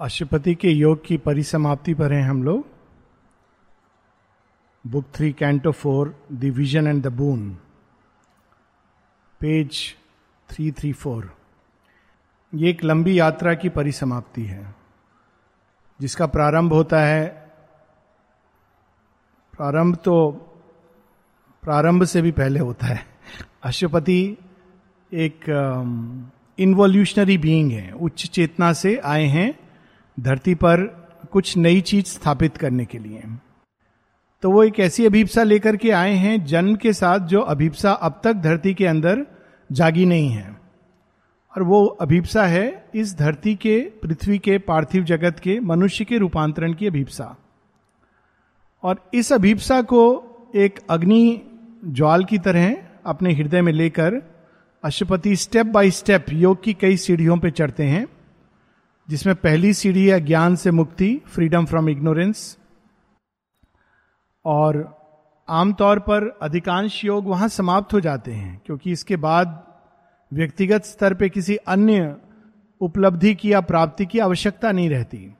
अशुपति के योग की परिसमाप्ति पर हैं हम लोग। Book three, canto four, the vision and the boon. Page three three, four. ये एक लंबी यात्रा की परिसमाप्ति है, जिसका प्रारंभ होता है। प्रारंभ तो प्रारंभ से भी पहले होता है। अशुपति एक इन्वोल्यूशनरी बीइंग है, उच्च चेतना से आए हैं। धरती पर कुछ नई चीज़ स्थापित करने के लिए। तो वो एक ऐसी अभिप्सा लेकर के आए हैं जन्म के साथ जो अभिप्सा अब तक धरती के अंदर जागी नहीं है। और वो अभिप्सा है इस धरती के, पृथ्वी के, पार्थिव जगत के, मनुष्य के रूपांतरण की अभिप्सा। और इस अभिप्सा को एक अग्नि ज्वाल की तरह अपने हृदय में लेकर अशुपति स्टेप बाय स्टेप योग की कई सीढ़ियों पर चढ़ते हैं। जिसमें पहली सीढ़ी है ज्ञान से मुक्ति फ्रीडम फ्रॉम इग्नोरेंस और आमतौर पर अधिकांश योग वहाँ समाप्त हो जाते हैं क्योंकि इसके बाद व्यक्तिगत स्तर पे किसी अन्य उपलब्धि की या प्राप्ति की आवश्यकता नहीं रहती।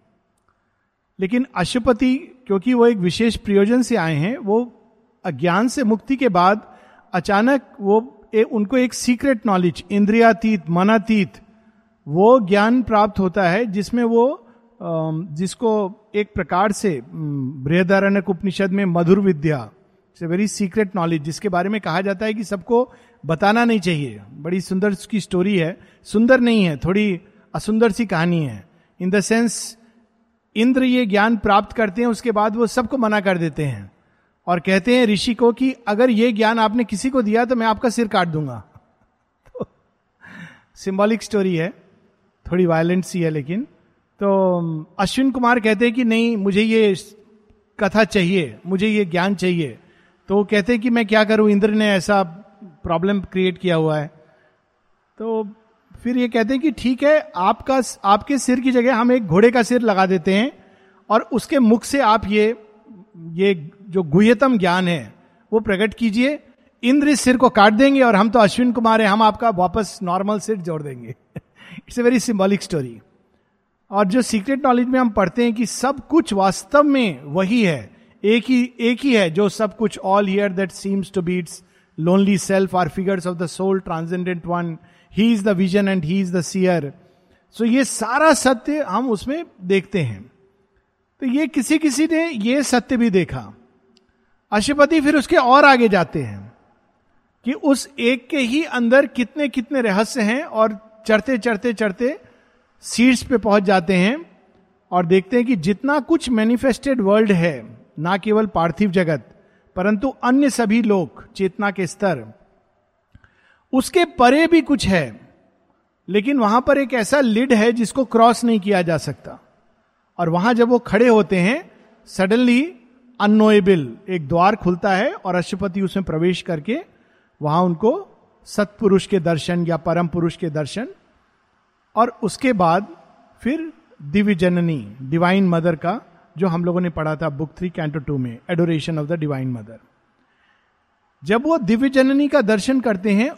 लेकिन अशुपति क्योंकि वो एक विशेष प्रयोजन से आए हैं वो अज्ञान से मुक्ति के बाद अचानक वो ए, उनको एक सीक्रेट नॉलेज इंद्रियातीत मनातीत वो ज्ञान प्राप्त होता है जिसमें वो जिसको एक प्रकार से बृहदारण्य उपनिषद में मधुर विद्या से वेरी सीक्रेट नॉलेज, जिसके बारे में कहा जाता है कि सबको बताना नहीं चाहिए। बड़ी सुंदर उसकी स्टोरी है। सुंदर नहीं है, थोड़ी असुंदर सी कहानी है। इन द सेंस, इंद्र ये ज्ञान प्राप्त करते हैं, उसके बाद वो सबको मना कर देते हैं। और कहते हैं ऋषि को कि अगर ये ज्ञान आपने किसी को दिया तो मैं आपका सिर काट दूँगा। तो सिंबॉलिक स्टोरी है। थोड़ी वायलेंट सी है लेकिन। तो अश्विन कुमार कहते हैं कि नहीं, मुझे ये कथा चाहिए, मुझे ये ज्ञान चाहिए। तो वो कहते हैं कि मैं क्या करूँ, इंद्र ने ऐसा प्रॉब्लम क्रिएट किया हुआ है। तो फिर ये कहते हैं कि ठीक है, आपका आपके सिर की जगह हम एक घोड़े का सिर लगा देते हैं और उसके मुख से आप ये ये जो गुह्यतम ज्ञान है, वो प्रकट कीजिए। इंद्र इस सिर को काट देंगे और हम तो अश्विन कुमार हैं, हम आपका वापस नॉर्मल सिर जोड़ देंगे। It's a very symbolic story और जो सीक्रेट नॉलेज में हम पढ़ते हैं कि सब कुछ वास्तव में वही है, एक ही एक ही है, जो सब कुछ all here that seems to beats lonely self are figures of the soul transcendent one he is the vision and he is the seer so ये सारा सत्य हम उसमें देखते हैं। तो ये किसी किसी ने ये सत्य भी देखा। अशुपति फिर उसके और आगे जाते हैं कि उस एक के ही अंदर कितने कितने रहस्य हैं और चढ़ते चढ़ते चढ़ते सीट्स पे पहुँच जाते हैं और देखते हैं कि जितना कुछ मैनिफेस्टेड वर्ल्ड है, ना केवल पार्थिव जगत, परंतु अन्य सभी लोग, चेतना के स्तर, उसके परे भी कुछ है, लेकिन वहाँ पर एक ऐसा लिड है जिसको क्रॉस नहीं किया जा सकता। और वहाँ जब वो खड़े होते हैं सडनली अनोएबल एक द्वार खुलता है और अशुपति उसमें प्रवेश करके वहाँ उनको सत्पुरुष के दर्शन या परम पुरुष के दर्शन और उसके बाद फिर दिव्य जननी डिवाइन मदर का, जो हम लोगों ने पढ़ा था बुक थ्री, कैंटो टू में adoration of the divine mother जब वो दिव्य जननी का दर्शन करते हैं,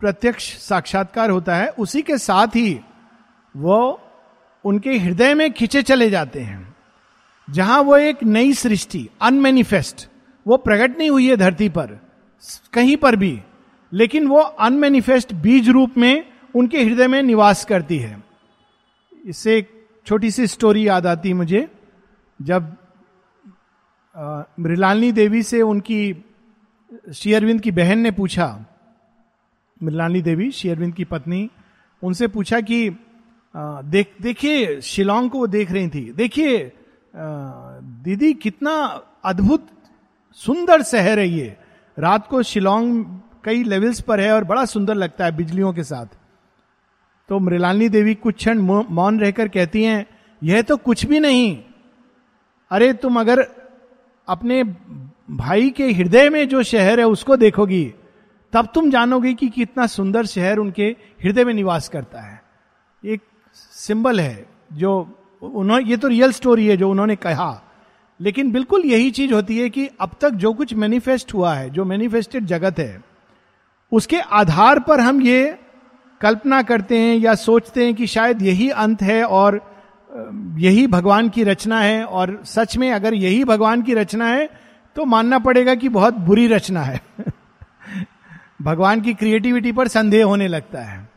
प्रत्यक्ष साक्षात्कार होता है, उसी के साथ ही वो उनके हृदय में खिंचे चले जाते हैं, जहाँ वो एक नई सृष्टि अनमेनिफेस्ट वो प्रकट नहीं हुई है धरती पर, कहीं पर भी, लेकिन वो अनमेनिफेस्ट बीज रूप में उनके हृदय में निवास करती है। इससे एक छोटी सी स्टोरी याद आती मुझे, जब मृलानी देवी से उनकी शेयरविंद की बहन ने पूछा मृलानी देवी शेयरविंद की पत्नी, उनसे पूछा कि देख, देखिए, शिलोंग को वो देख रही थी। देखिए दीदी कितना अद्भुत, सुंदर शहर है ये। रात को शिलोंग कई लेवल्स पर है और बड़ा सुंदर लगता है बिजलियों के साथ। तो मृलानी देवी कुछ क्षण मौन रहकर कहती हैं, यह तो कुछ भी नहीं। अरे, तुम अगर अपने भाई के हृदय में जो शहर है उसको देखोगी, तब तुम जानोगे कि कितना सुंदर शहर उनके हृदय में निवास करता है। एक सिंबल है जो उन्होंने ये तो रियल स्टोरी है जो उन्होंने कहा। लेकिन बिल्कुल यही चीज़ होती है कि अब तक जो कुछ मैनिफेस्ट हुआ है, जो मैनिफेस्टेड जगत है, उसके आधार पर हम ये कल्पना करते हैं या सोचते हैं कि शायद यही अंत है और यही भगवान की रचना है और सच में अगर यही भगवान की रचना है तो मानना पड़ेगा कि बहुत बुरी रचना है। भगवान की क्रिएटिविटी पर संदेह होने लगता है।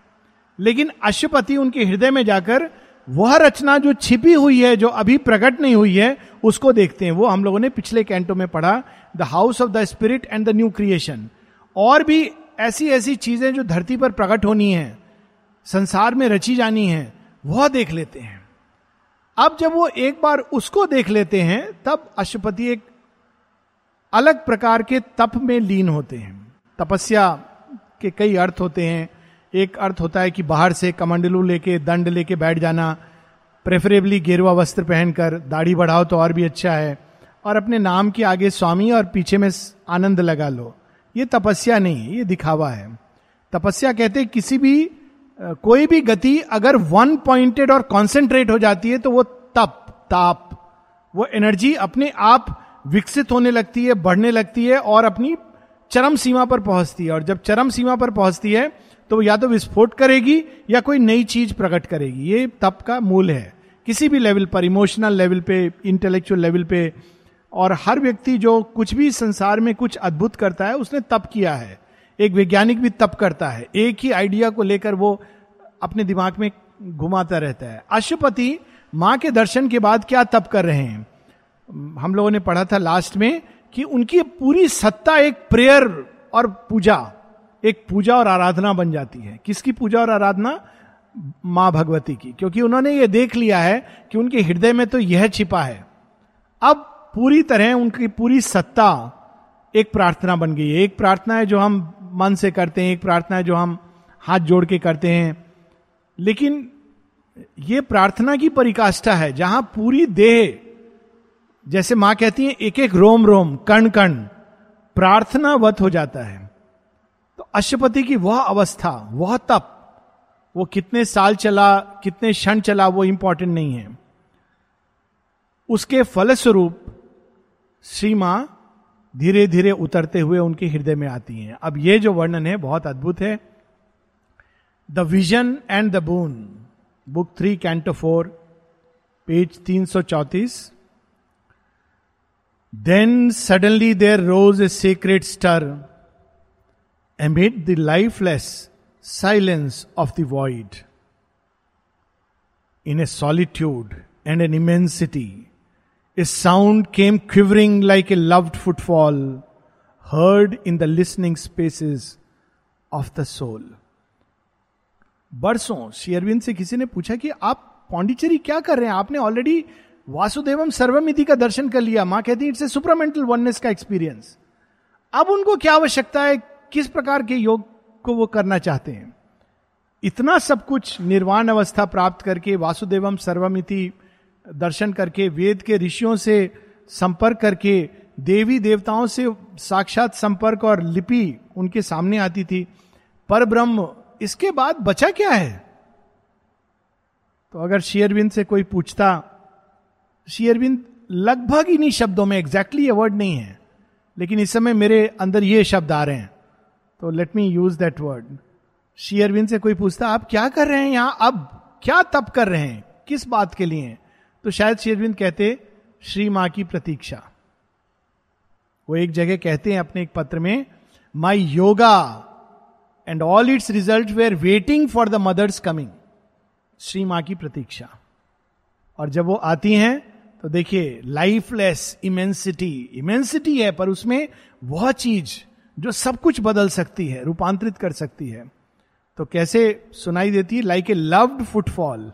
लेकिन अशुपति उनके हृदय में जाकर वह रचना जो छिपी हुई है, जो अभी प्रकट नहीं हुई है, उसको देखते हैं। वो हम लोगों ने पिछले कैंटो में पढ़ा the house of the spirit and the new creation और भी ऐसी ऐसी चीज़ें जो धरती पर प्रकट होनी है, संसार में रची जानी है, वह देख लेते हैं। अब जब वो एक बार उसको देख लेते हैं, तब अशुपति एक अलग प्रकार के तप में लीन होते हैं। तपस्या के कई अर्थ होते हैं। एक अर्थ होता है कि बाहर से कमंडलू लेके, दंड लेके बैठ जाना, प्रेफरेबली गेरुआ वस्त्र पहनकर, दाढ़ी बढ़ाओ तो और भी अच्छा है, और अपने नाम के आगे स्वामी और पीछे में आनंद लगा लो। ये तपस्या नहीं है, ये दिखावा है। तपस्या कहते किसी भी कोई भी गति अगर वन पॉइंटेड और कॉन्सेंट्रेट हो जाती है तो वो तप, ताप, वो एनर्जी अपने आप विकसित होने लगती है, बढ़ने लगती है और अपनी चरम सीमा पर पहुँचती है। और जब चरम सीमा पर पहुँचती है तो या तो विस्फोट करेगी या कोई नई चीज़ प्रकट करेगी। ये तप का मूल है। किसी भी लेवल पर इमोशनल लेवल पे इंटेलेक्चुअल लेवल पे और हर व्यक्ति जो कुछ भी संसार में कुछ अद्भुत करता है, उसने तप किया है। एक वैज्ञानिक भी तप करता है। एक ही आइडिया को लेकर वो अपने दिमाग में घुमाता रहता है। अशुपति माँ के दर्शन के बाद क्या तप कर रहे हैं? हम लोगों ने पढ़ा था लास्ट में कि उनकी पूरी सत्ता एक प्रेयर और पूजा, एक पूजा और आराधना बन जाती है। किसकी पूजा और आराधना? माँ भगवती की। क्योंकि उन्होंने ये देख लिया है कि उनके हृदय में तो यह छिपा है। अब पूरी तरह उनकी पूरी सत्ता एक प्रार्थना बन गई है। एक प्रार्थना है जो हम मन से करते हैं, एक प्रार्थना है जो हम हाथ जोड़ के करते हैं। लेकिन ये प्रार्थना की परिकाष्ठा है, जहाँ पूरी देह, जैसे माँ कहती है एक एक रोम रोम कण कण प्रार्थनावत हो जाता है। तो अशुपति की वह अवस्था, वह तप, वो कितने साल चला, कितने क्षण चला, वो इंपॉर्टेंट नहीं है। उसके फलस्वरूप श्री माँ धीरे धीरे उतरते हुए उनके हृदय में आती हैं। अब ये जो वर्णन है बहुत अद्भुत है। The vision and the boon book three canto four page तीन सौ चौतीस then suddenly there rose a secret stir amid the lifeless silence of the void. In a solitude and an immensity, a sound came quivering like a loved footfall, heard in the listening spaces of the soul. बरसों शेयरविंद से किसी ने पूछा कि आप पौंडिचेरी क्या कर रहे हैं? आपने ऑलरेडी वासुदेवम सर्वमिति का दर्शन कर लिया। माँ कहती इट्स ए सुपरमेंटल वननेस का एक्सपीरियंस अब उनको क्या आवश्यकता है? किस प्रकार के योग को वो करना चाहते हैं? इतना सब कुछ निर्वाण अवस्था प्राप्त करके वासुदेवम सर्वमिति दर्शन करके, वेद के ऋषियों से संपर्क करके, देवी देवताओं से साक्षात संपर्क और लिपि उनके सामने आती थी। पर ब्रह्म, इसके बाद बचा क्या है? तो अगर शेयरविंद से कोई पूछता शेयरविंद लगभग इन्हीं शब्दों में एग्जैक्टली exactly वर्ड नहीं है, लेकिन इस समय मेरे अंदर ये शब्द आ रहे हैं। तो let me use that word शेयरविंद से कोई पूछता, आप क्या कर रहे हैं यहाँ? अब क्या तप कर रहे हैं? किस बात के लिए? तो शायद शेरविंद कहते, श्री माँ की प्रतीक्षा. वो एक जगह कहते हैं अपने एक पत्र में my yoga and all its result were waiting for the mother's coming Shri माँ की प्रतीक्षा। और जब वो आती हैं तो देखिए लाइफलेस इमेंसिटी इमेंसिटी है, पर उसमें वह चीज़ जो सब कुछ बदल सकती है, रूपांतरित कर सकती है। तो कैसे सुनाई देती है? Like a loved footfall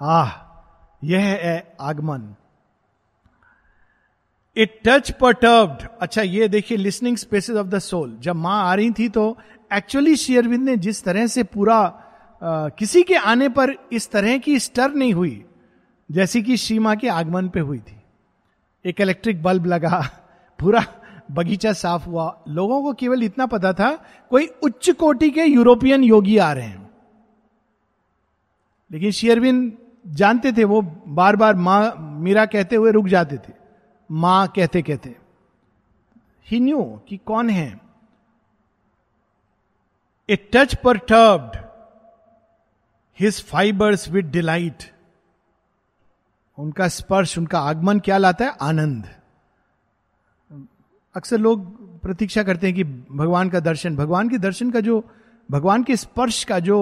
ah! यह है आगमन। ए टच परटर्ब्ड अच्छा ये देखिए listening spaces of the soul जब माँ आ रही थी तो एक्चुअली शेयरविंद ने जिस तरह से पूरा आ, किसी के आने पर इस तरह की स्टर नहीं हुई जैसी कि सीमा के आगमन पे हुई थी। एक इलेक्ट्रिक बल्ब लगा पूरा बगीचा साफ़ हुआ। लोगों को केवल इतना पता था कोई उच्च कोटि के यूरोपियन योगी आ रहे हैं। लेकिन शेयरविन जानते थे, वो बार बार माँ, मीरा कहते हुए रुक जाते थे। माँ कहते कहते ही न्यू कि कौन है? A touch perturbed his fibres with delight उनका स्पर्श, उनका आगमन क्या लाता है? आनंद। अक्सर लोग प्रतीक्षा करते हैं कि भगवान का दर्शन, भगवान के दर्शन का जो, भगवान के स्पर्श का जो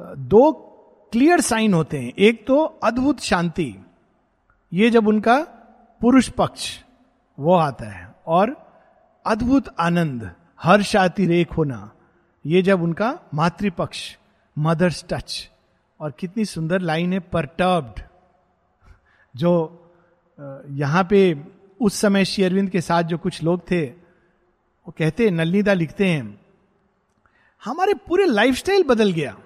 दो क्लियर साइन होते हैं। एक तो अद्भुत शांति, ये जब उनका पुरुष पक्ष, वो आता है, और अद्भुत आनंद हर्षातिरेक होना, ये जब उनका मातृपक्ष मदर्स टच और कितनी सुंदर लाइन है परटर्ब्ड जो यहाँ पे उस समय शेरविंद के साथ जो कुछ लोग थे, वो कहते नलनीदा लिखते हैं, हमारे पूरे लाइफस्टाइल बदल गया।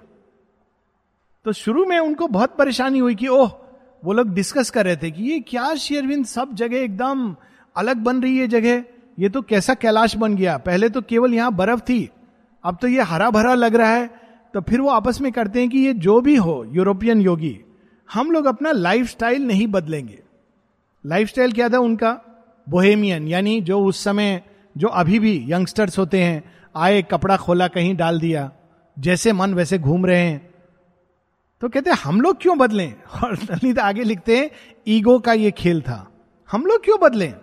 तो शुरू में उनको बहुत परेशानी हुई कि, ओह, वो लोग डिस्कस कर रहे थे कि ये क्या शेयरविंद सब जगह एकदम अलग बन रही है जगह। ये तो कैसा कैलाश बन गया? पहले तो केवल यहाँ बर्फ़ थी, अब तो ये हरा भरा लग रहा है। तो फिर वो आपस में करते हैं कि ये जो भी हो, यूरोपियन योगी, हम लोग अपना लाइफ नहीं बदलेंगे। लाइफ क्या था उनका? बोहेमियन यानी जो उस समय, जो अभी भी यंगस्टर्स होते हैं, आए, कपड़ा खोला, कहीं डाल दिया, जैसे मन वैसे घूम रहे हैं। तो कहते हम लोग क्यों बदलें? और ललित आगे लिखते हैं, ईगो का ये खेल था। हम लोग क्यों बदलें?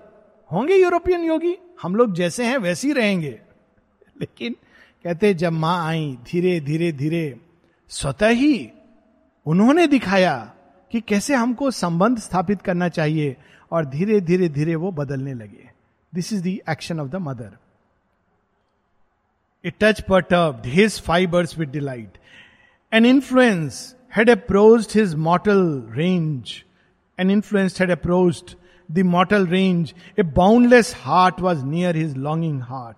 होंगे यूरोपियन योगी? हम लोग जैसे हैं वैसे ही रहेंगे। लेकिन कहते जब माँ आई, धीरे धीरे धीरे, स्वतः ही उन्होंने दिखाया कि कैसे हमको संबंध स्थापित करना चाहिए और धीरे धीरे धीरे वो बदलने लगे। This is the action of the mother a touch perturbed his fibres with delight an influence had approached his mortal range. An influence had approached the mortal range. A boundless heart was near his longing heart.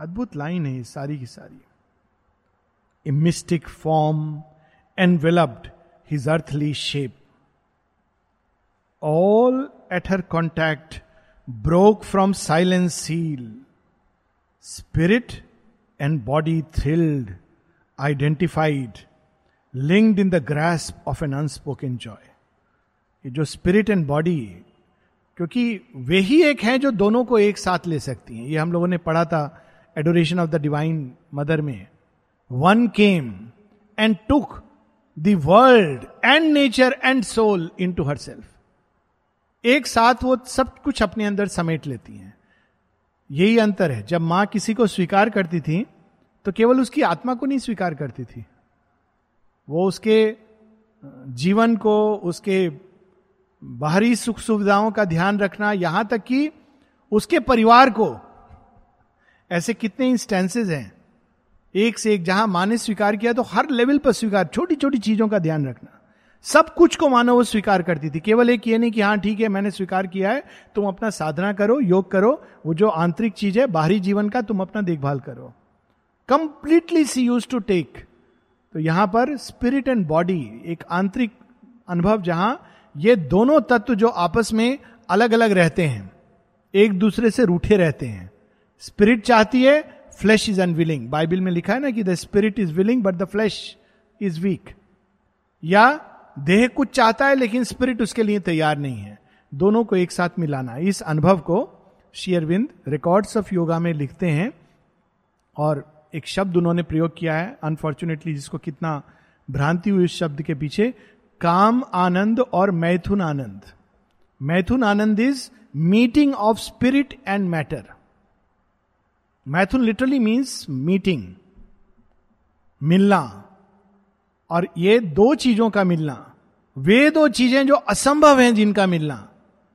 अद्भुत line है सारी की सारी a mystic form enveloped his earthly shape. All at her contact broke from silence seal. Spirit and body thrilled, identified, linked in the grasp of an unspoken joy ये जो spirit and body क्योंकि वे ही एक हैं जो दोनों को एक साथ ले सकती हैं। ये हम लोगों ने पढ़ा था adoration of the divine mother में। One came and took the world and nature and soul into herself एक साथ वो सब कुछ अपने अंदर समेट लेती हैं। यही अंतर है। जब माँ किसी को स्वीकार करती थी तो केवल उसकी आत्मा को नहीं स्वीकार करती थी। वो उसके जीवन को, उसके बाहरी सुख सुविधाओं का ध्यान रखना, यहाँ तक कि उसके परिवार को। ऐसे कितने इंस्टेंसेज हैं। एक से एक, जहाँ माँ ने स्वीकार किया तो हर लेवल पर स्वीकार छोटी छोटी चीज़ों का ध्यान रखना। सब कुछ को मानो वो स्वीकार करती थी। केवल एक ये नहीं कि हाँ ठीक है, मैंने स्वीकार किया है, तुम अपना साधना करो, योग करो, वो जो आंतरिक चीज़ है, बाहरी जीवन का तुम अपना देखभाल करो। Completely she used to take तो यहाँ पर स्पिरिट एंड बॉडी एक आंतरिक अनुभव जहाँ ये दोनों तत्व जो आपस में अलग अलग रहते हैं, एक दूसरे से रूठे रहते हैं। स्पिरिट चाहती है फ्लैश इज़ अनविलिंग बाइबल में लिखा है ना कि the spirit is willing but the flesh is weak या देह कुछ चाहता है, लेकिन स्पिरिट उसके लिए तैयार नहीं है। दोनों को एक साथ मिलाना इस अनुभव को शेयरविंद रिकॉर्ड्स ऑफ़ योगा में लिखते हैं, और एक शब्द उन्होंने प्रयोग किया है अनफॉर्चुनेटली जिसको कितना भ्रांति हुई इस शब्द के पीछे। काम आनंद और मैथुन आनंद। Maithuna ananda is meeting of spirit and matter maithuna literally means meeting मिलना। और ये दो चीज़ों का मिलना। वे दो चीज़ें जो असंभव हैं जिनका मिलना।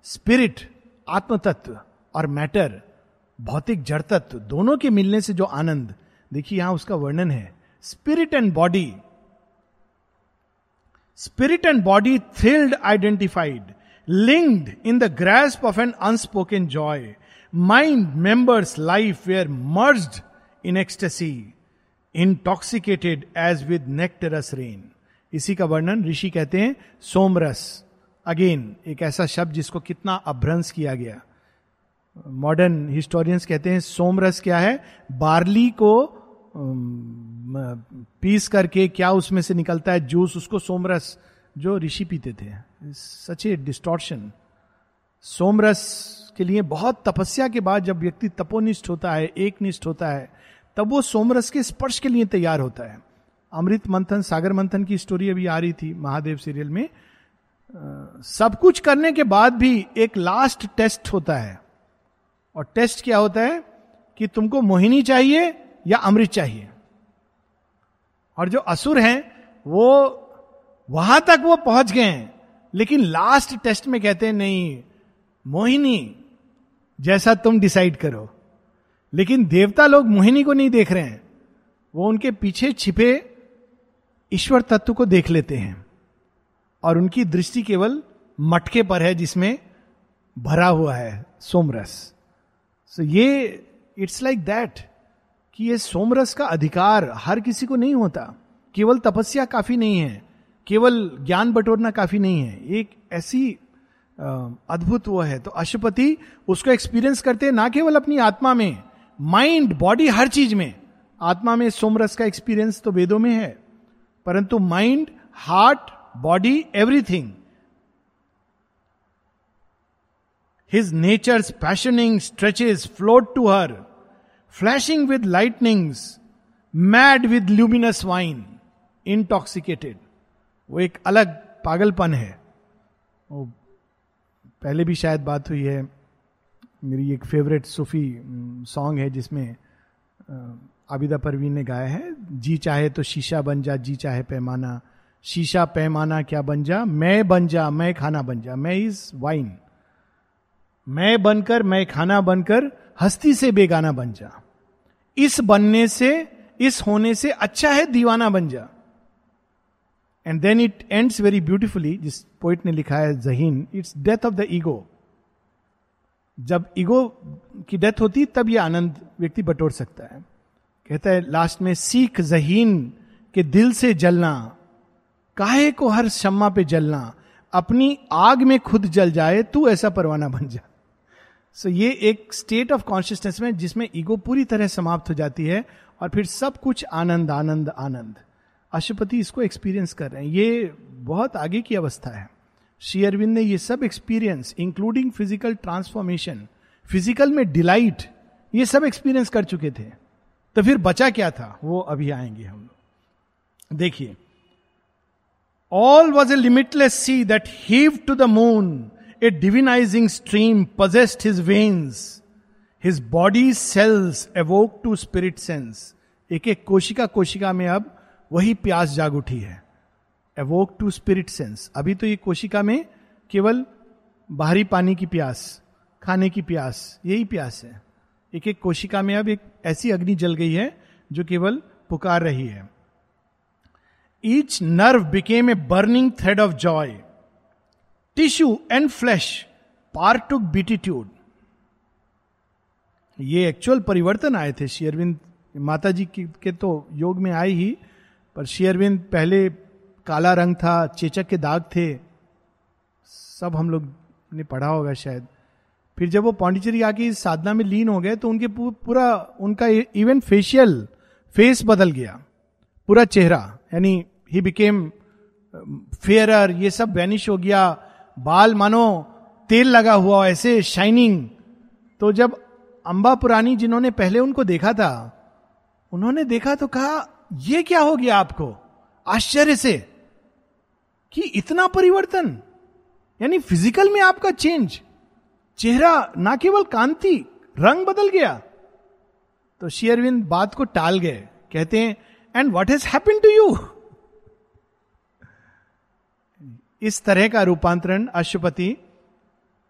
स्पिरिट आत्म तत्व और मैटर भौतिक जड़ तत्व दोनों के मिलने से जो आनंद देखिए यहाँ उसका वर्णन है। Spirit and body spirit and body thrilled identified linked in the grasp of an unspoken joy mind members life were merged in ecstasy intoxicated as with nectarous rain इसी का वर्णन ऋषि कहते हैं, सोमरस। अगेन एक ऐसा शब्द जिसको कितना अभ्रंश किया गया। मॉडर्न हिस्टोरियंस कहते हैं, सोमरस क्या है? बार्ली को पीस करके क्या उसमें से निकलता है जूस, उसको सोमरस, जो ऋषि पीते थे। सच ए डिस्टॉर्शन सोमरस के लिए बहुत तपस्या के बाद जब व्यक्ति तपोनिष्ठ होता है एक निष्ठ होता है, तब वो सोमरस के स्पर्श के लिए तैयार होता है। अमृत मंथन, सागर मंथन की स्टोरी अभी आ रही थी महादेव सीरियल में। सब कुछ करने के बाद भी एक लास्ट टेस्ट होता है। और टेस्ट क्या होता है कि तुमको मोहिनी चाहिए या अमृत चाहिए। और जो असुर हैं, वो वहाँ तक वो पहुँच गए हैं। लेकिन लास्ट टेस्ट में कहते हैं, नहीं, मोहिनी, जैसा तुम डिसाइड करो। लेकिन देवता लोग मोहिनी को नहीं देख रहे हैं। वो उनके पीछे छिपे ईश्वर तत्व को देख लेते हैं। और उनकी दृष्टि केवल मटके पर है, जिसमें भरा हुआ है, सोमरस। सो so, ये इट्स लाइक दैट कि ये सोमरस का अधिकार हर किसी को नहीं होता। केवल तपस्या काफ़ी नहीं है, केवल ज्ञान बटोरना काफ़ी नहीं है। एक ऐसी अद्भुत वो है। तो अशुपति उसको एक्सपीरियंस करते हैं ना केवल अपनी आत्मा में माइंड बॉडी हर चीज़ में। आत्मा में सोमरस का एक्सपीरियंस तो वेदों में है, परंतु mind heart body everything his nature's passioning stretches float to her flashing with lightnings mad with luminous wine intoxicated वो एक अलग पागलपन है। वो पहले भी शायद बात हुई है, मेरी एक फेवरेट सूफी सॉन्ग है जिसमें आबिदा परवीन ने गाया है, जी चाहे तो शीशा बन जा, जी चाहे पैमाना। शीशा पैमाना क्या बन जा? मैं बन जा, मैं खाना बन जा। मैं इज़ वाइन मैं बनकर, मैं खाना बनकर हस्ती से बेगाना बन जा। इस बनने से, इस होने से अच्छा है दीवाना बन जा। And then it ends very beautifully जिस पोइट ने लिखा है जहीन it's death of the ego जब ईगो की डेथ होती, तब यह आनंद व्यक्ति बटोर सकता है। कहता है लास्ट में सीख जहीन के दिल से जलना, काहे को हर शम्मा पे जलना? अपनी आग में खुद जल जाए, तू ऐसा परवाना बन जा। सो ये एक स्टेट ऑफ़ कॉन्शियसनेस में जिसमें ईगो पूरी तरह समाप्त हो जाती है और फिर सब कुछ आनंद आनंद आनंद। अशुपति इसको एक्सपीरियंस कर रहे हैं। ये बहुत आगे की अवस्था है। श्री अरविंद ने ये सब experience including physical transformation physical में डिलाइट ये सब एक्सपीरियंस कर चुके थे। तो फिर बचा क्या था? वो अभी आएँगे हम देखिए all was a limitless sea that heaved to the moon a divinising stream possessed his veins his body cells awoke to spirit sense एक एक कोशिका कोशिका में अब वही प्यास जाग उठी है। एवोक टू स्पिरिट सेंस अभी तो ये कोशिका में केवल बाहरी पानी की प्यास, खाने की प्यास, यही प्यास है। एक एक कोशिका में अब एक ऐसी अग्नि जल गई है जो केवल पुकार रही है। Each nerve became a burning thread of joy tissue and flesh, partook beatitude. ये एक्चुअल परिवर्तन आए थे शेयरविंद माता जी के तो योग में आए ही, पर शेयरविंद पहले काला रंग था, चेचक के दाग थे, सब हम लोग ने पढ़ा होगा शायद। फिर जब वो पांडिचेरी आके इस साधना में लीन हो गए तो उनके पूरा, उनका इवन फेशियल फेस बदल गया, पूरा चेहरा, यानी ही बिकेम फेयर ये सब वैनिश हो गया बाल मानो, तेल लगा हुआ ऐसे शाइनिंग तो जब अंबा पुरानी जिन्होंने पहले उनको देखा था, उन्होंने देखा तो कहा, ये क्या हो गया आपको? आश्चर्य से। कि इतना परिवर्तन, यानी फ़िज़िकल में आपका चेंज चेहरा ना केवल कांति, रंग बदल गया। तो शेयरविंद बात को टाल गए, कहते हैं and what has happen to you इस तरह का रूपांतरण अशुपति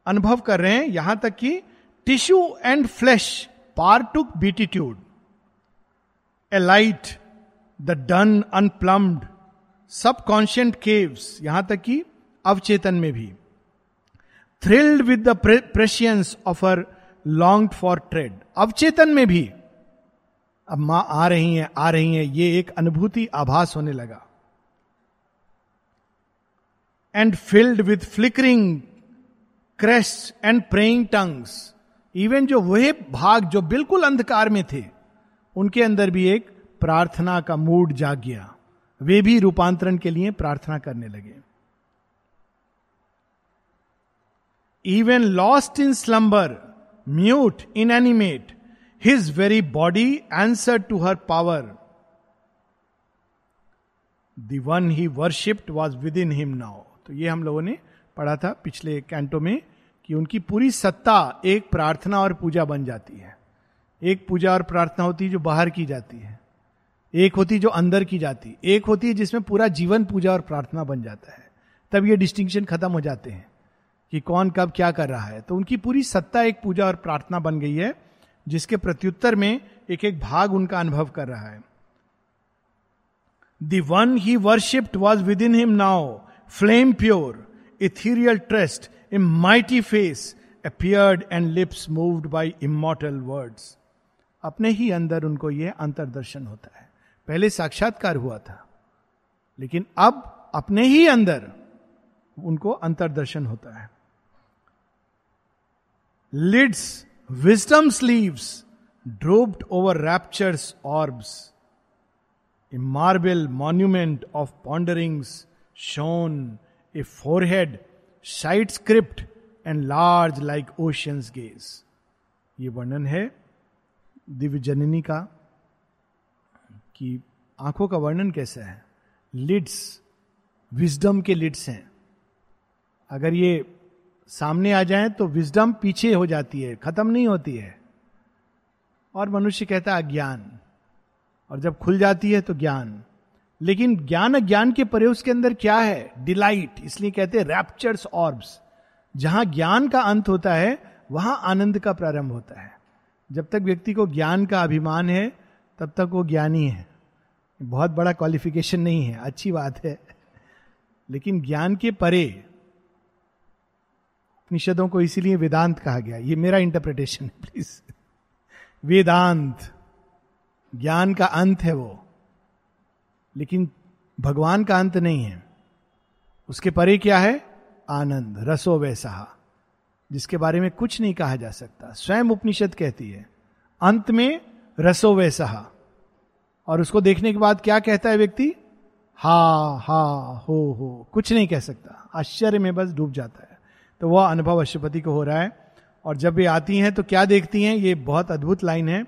अनुभव कर रहे हैं। यहाँ तक कि tissue and flesh partook beatitude alight the dun unplumbed, subconscient caves, यहाँ तक कि अवचेतन में भी। Thrilled with the prescience of her long for tread, अवचेतन में भी। अब माँ आ रही हैं, आ रही हैं, ये एक अनुभूति आभास होने लगा। And filled with flickering crests and praying tongues even जो वह भाग जो बिल्कुल अंधकार में थे, उनके अंदर भी एक प्रार्थना का मूड जाग गया। वे भी रूपांतरण के लिए प्रार्थना करने लगे। Even lost in slumber mute inanimate his very body answer to her power the one he worshipped was within him now तो ये हम लोगों ने पढ़ा था पिछले कैंटो में कि उनकी पूरी सत्ता एक प्रार्थना और पूजा बन जाती है। एक पूजा और प्रार्थना होती है जो बाहर की जाती है। एक होती जो अंदर की जाती है। एक होती है जिसमें पूरा जीवन पूजा और प्रार्थना बन जाता है। तब ये डिस्टिंक्शन खत्म हो जाते हैं कि कौन कब क्या कर रहा है। तो उनकी पूरी सत्ता एक पूजा और प्रार्थना बन गई है, जिसके प्रत्युत्तर में एक एक भाग उनका अनुभव कर रहा है। The one he worshipped was within him now flame pure ethereal tressed a mighty face appeared and lips moved by immortal words अपने ही अंदर उनको यह अंतरदर्शन होता है। पहले साक्षात्कार हुआ था, लेकिन अब अपने ही अंदर उनको अंतरदर्शन होता है। Lids wisdom sleeves drooped over raptures orbs a marble monument of ponderings shone a forehead sight script and large like oceans gaze ये वर्णन है दिव्य जननी का कि आँखों का वर्णन कैसा है? लिड्स विजडम के लिड्स हैं। अगर ये सामने आ जाए तो विजडम पीछे हो जाती है, खत्म नहीं होती है। और मनुष्य कहता है अज्ञान। और जब खुल जाती है तो ज्ञान। लेकिन ज्ञान अज्ञान के परे उसके अंदर क्या है? डिलाइट इसलिए कहते हैं रैप्चर्स ऑर्ब्स जहाँ ज्ञान का अंत होता है, वहाँ आनंद का प्रारंभ होता है। जब तक व्यक्ति को ज्ञान का अभिमान है, तब तक वो ज्ञानी है। बहुत बड़ा क्वालिफिकेशन नहीं है, अच्छी बात है। लेकिन ज्ञान के परे, उपनिषदों को इसीलिए वेदांत कहा गया। ये मेरा इंटरप्रिटेशन है प्लीज़ वेदांत, ज्ञान का अंत है वो। लेकिन भगवान का अंत नहीं है। उसके परे क्या है? आनंद, रसो वैसा जिसके बारे में कुछ नहीं कहा जा सकता। स्वयं उपनिषद कहती है, अंत में रसो वैसा और उसको देखने के बाद क्या कहता है व्यक्ति? हा हा, हो हो, कुछ नहीं कह सकता। आश्चर्य में बस डूब जाता है। तो वह अनुभव अशुपति को हो रहा है। और जब ये आती हैं तो क्या देखती हैं? ये बहुत अद्भुत लाइन है।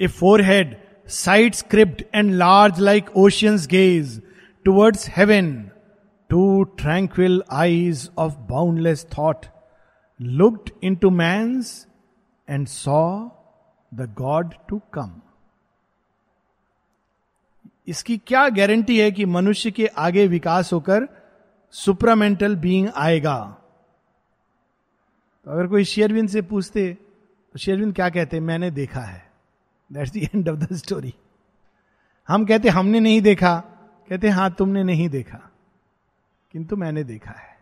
A forehead sight script and large like oceans gaze towards heaven two tranquil eyes of boundless thought looked into man's and saw the god to come इसकी क्या गारंटी है कि मनुष्य के आगे विकास होकर सुपरामेंटल बीइंग आएगा? तो अगर कोई शेयरविंद से पूछते तो शेयरविन क्या कहते? मैंने देखा है। That's the end of the story हम कहते, हमने नहीं देखा। कहते, हाँ, तुमने नहीं देखा, किंतु मैंने देखा है।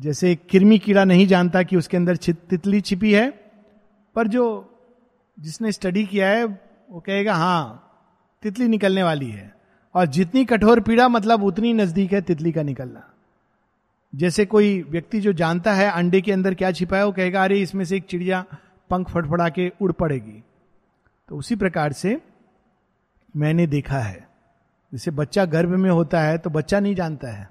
जैसे किरमी कीड़ा नहीं जानता कि उसके अंदर तितली छिपी है, पर जो जिसने स्टडी किया है, वो कहेगा हाँ तितली निकलने वाली है। और जितनी कठोर पीड़ा मतलब उतनी नज़दीक है तितली का निकलना। जैसे कोई व्यक्ति जो जानता है अंडे के अंदर क्या छिपा है, वो कहेगा, अरे, इसमें से एक चिड़िया पंख फटफड़ा के उड़ पड़ेगी। तो उसी प्रकार से मैंने देखा है। जैसे बच्चा गर्भ में होता है तो बच्चा नहीं जानता है।